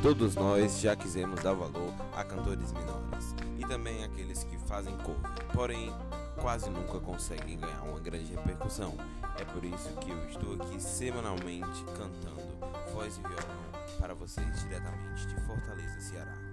Todos nós já quisemos dar valor a cantores menores e também aqueles que fazem cover, porém quase nunca conseguem ganhar uma grande repercussão. É por isso que eu estou aqui semanalmente cantando voz e violão para vocês diretamente de Fortaleza, Ceará.